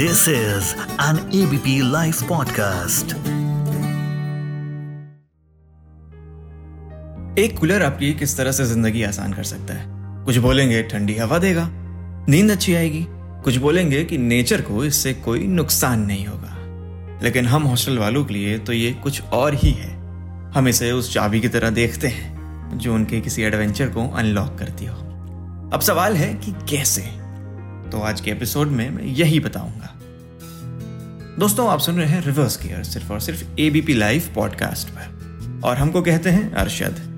This is an ABP Life podcast. एक cooler आपकी किस तरह से ज़िंदगी आसान कर सकता है? कुछ बोलेंगे ठंडी हवा देगा, नींद अच्छी आएगी। कुछ बोलेंगे कि नेचर को इससे कोई नुकसान नहीं होगा। लेकिन हम हॉस्टल वालों के लिए तो ये कुछ और ही है। हम इसे उस चाबी की तरह देखते हैं, जो उनके किसी एडवेंचर को अनलॉक करती हो। अब सवाल है कि कैसे? तो आज के एपिसोड में मैं यही बताऊँगा। दोस्तों, आप सुन रहे हैं रिवर्स गियर सिर्फ़ और सिर्फ़ एबीपी लाइव पॉडकास्ट पर। और हमको कहते हैं अरशद।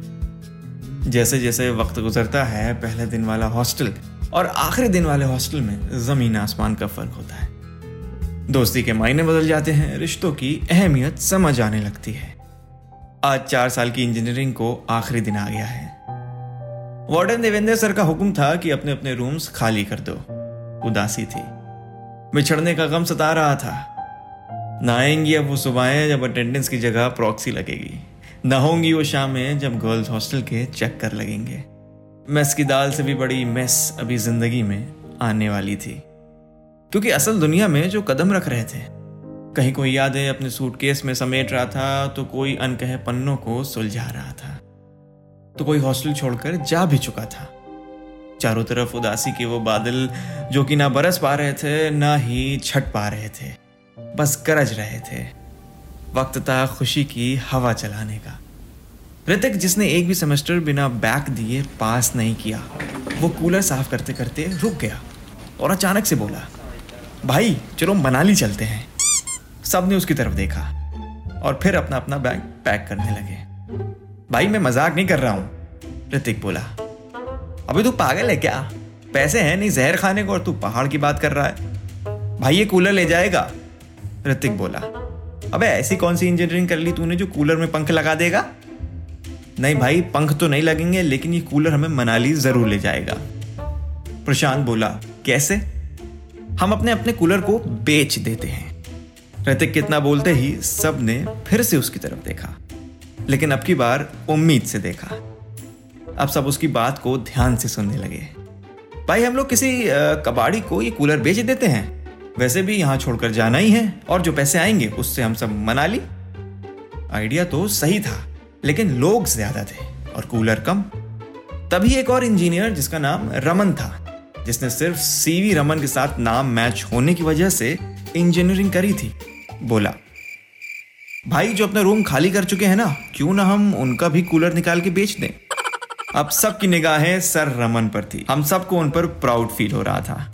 जैसे जैसे वक्त गुजरता है, पहले दिन वाला हॉस्टल और आखिरी दिन वाले हॉस्टल में ज़मीन आसमान का फ़र्क होता है। दोस्ती के मायने बदल जाते हैं, रिश्तों की अहमियत समझ आने लगती है। आज चार साल की इंजीनियरिंग को आखिरी दिन आ गया है। वार्डन देवेंद्र सर का हुक्म था कि अपने अपने रूम्स खाली कर दो। उदासी थी। बिछड़ने का गम सता रहा था। ना आएँगी अब वो सुबह जब अटेंडेंस की जगह प्रॉक्सी लगेगी। न होंगी वो शामें जब गर्ल्स हॉस्टल के चक्कर लगेंगे। मेस की दाल से भी बड़ी मेस अभी ज़िंदगी में आने वाली थी। क्योंकि असल दुनिया में जो कदम रख रहे थे, कहीं कोई यादें अपने सूटकेस में समेट रहा था तो कोई अनकहे पन्नों को सुलझा रहा था। तो कोई हॉस्टल छोड़कर जा भी चुका था। चारों तरफ़ उदासी के वो बादल जो कि ना बरस पा रहे थे, ना ही छट पा रहे थे। बस गरज रहे थे। वक्त था खुशी की हवा चलाने का। ऋतिक, जिसने एक भी सेमेस्टर बिना बैक दिए पास नहीं किया, वो कूलर साफ़ करते करते रुक गया और अचानक से बोला, भाई, चलो मनाली चलते हैं। सबने उसकी तरफ़ देखा और फिर अपना अपना बैग पैक करने लगे। भाई, मैं मज़ाक नहीं कर रहा हूँ, ऋतिक बोला। अभी तू पागल है क्या? पैसे हैं नहीं, जहर खाने को और तू पहाड़ की बात कर रहा है। भाई, ये कूलर ले जाएगा? ऋतिक बोला। अबे, ऐसी कौन सी इंजीनियरिंग कर ली तूने जो कूलर में पंख लगा देगा? नहीं भाई, पंख तो नहीं लगेंगे, लेकिन ये कूलर हमें मनाली ज़रूर ले जाएगा। प्रशांत बोला, कैसे? हम अपने अपने कूलर को बेच देते हैं। ऋतिक कितना बोलते ही सबने फिर से उसकी तरफ़ देखा। लेकिन अब की बार उम्मीद से देखा। अब सब उसकी बात को ध्यान से सुनने लगे। भाई, हम लोग किसी कबाड़ी को ये कूलर बेच देते हैं। वैसे भी यहाँ छोड़कर जाना ही है, और जो पैसे आएँगे, उससे हम सब मना ली। आइडिया तो सही था, लेकिन लोग ज़्यादा थे, और कूलर कम। तभी एक और इंजीनियर, जिसका नाम रमन था, जिसने सिर्फ़ सीवी रमन के साथ नाम मैच होने की वजह से इंजीनियरिंग करी थी, बोला, भाई, जो अपना रूम खाली कर चुके हैं ना, क्यों ना हम उनका भी कूलर निकाल के बेच दें? अब सबकी निगाहें सर रमन पर थी। हम सबको उन पर प्राउड फील हो रहा था।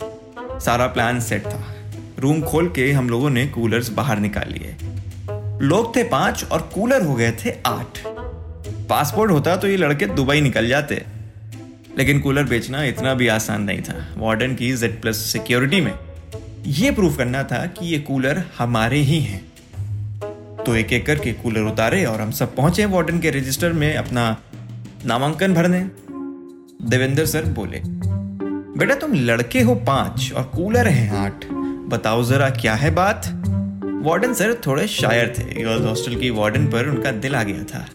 सारा प्लान सेट था। रूम खोल के हम लोगों ने कूलर्स बाहर निकाल लिए। लोग थे पाँच और कूलर हो गए थे आठ। पासपोर्ट होता तो ये लड़के दुबई निकल जाते। लेकिन कूलर बेचना इतना भी आसान नहीं था। वार्डन की जेड प्लस सिक्योरिटी में। ये प्रूफ करना था कि ये कूलर हमारे ही हैं। तो एक एक करके कूलर उतारे और हम सब पहुँचे वार्डन के रजिस्टर में अपना नामांकन भरने। देवेंद्र सर बोले, बेटा तुम लड़के हो पाँच और कूलर हैं आठ। बताओ जरा क्या है बात? वार्डन सर थोड़े शायर थे, गर्ल्स हॉस्टल की वार्डन पर उनका दिल आ गया था,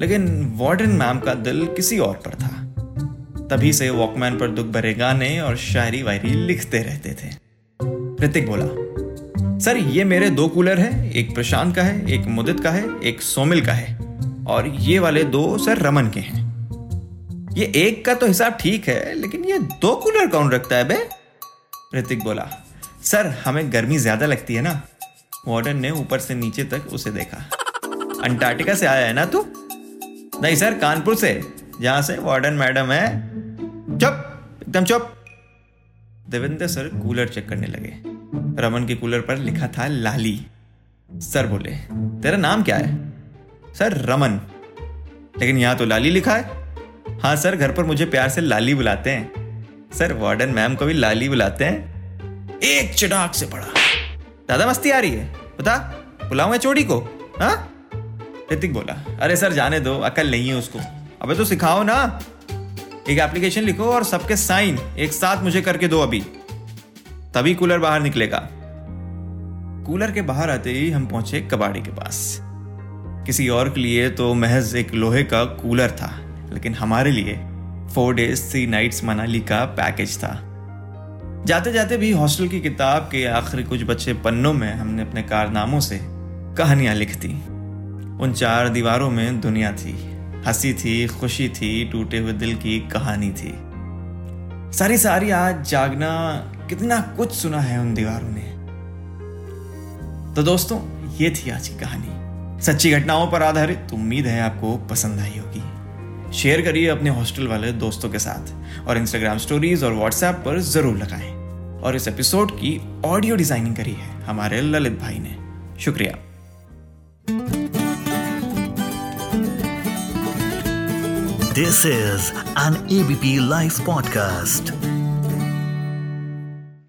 लेकिन वार्डन मैम का दिल किसी और पर था। तभी से वॉकमैन पर दुख भरे गाने और शायरी वायरी लिखते रहते थे। ऋतिक बोला, सर, ये मेरे दो कूलर हैं, एक प्रशांत का है, एक मुदित का है, एक सोमिल का है, और ये वाले दो सर रमन के हैं। ये एक का तो हिसाब ठीक है, लेकिन ये दो कूलर कौन रखता है बे? ऋतिक बोला, सर, हमें गर्मी ज़्यादा लगती है ना? वार्डन ने ऊपर से नीचे तक उसे देखा। अंटार्कटिका से आया है ना तू? नहीं सर, कानपुर से, जहाँ से वार्डन मैडम है। चुप, एकदम चुप! देवेंद्र सर कूलर चेक करने लगे। रमन के कूलर पर लिखा था लाली। सर बोले, तेरा नाम क्या है? सर, रमन। लेकिन यहाँ तो लाली लिखा है। हाँ सर, घर पर मुझे प्यार से लाली बुलाते हैं। सर, वार्डन मैम को भी लाली बुलाते हैं। एक चटाक से पड़ा दादा, मस्ती आ रही है। बता, बुलाऊ मैं चोरी को? हाँ? ऋतिक बोला, अरे सर, जाने दो अकल नहीं है उसको। अबे तो सिखाओ ना। एक एप्लीकेशन लिखो और सबके साइन एक साथ मुझे करके दो अभी। तभी कूलर बाहर निकलेगा। कूलर के बाहर आते ही हम पहुँचे कबाड़ी के पास। किसी और के लिए तो महज एक लोहे का कूलर था। लेकिन हमारे लिए four days three nights Manali का पैकेज था। जाते जाते भी हॉस्टल की किताब के आखिरी कुछ बच्चे पन्नों में हमने अपने कारनामों से कहानियाँ लिख दी। उन चार दीवारों में दुनिया थी। हँसी थी, खुशी थी, टूटे हुए दिल की कहानी थी। सारी सारी आज जागना कितना कुछ सुना है उन दीवारों ने। तो दोस्तों, ये थी आज की कहानी। सच्ची घटनाओं पर आधारित उम्मीद है आपको पसंद आई होगी। शेयर करिए अपने हॉस्टल वाले दोस्तों के साथ और इंस्टाग्राम स्टोरीज और व्हाट्सएप पर ज़रूर लगाएँ। और इस एपिसोड की ऑडियो डिज़ाइनिंग करी है हमारे ललित भाई ने। शुक्रिया। This is an ABP live podcast.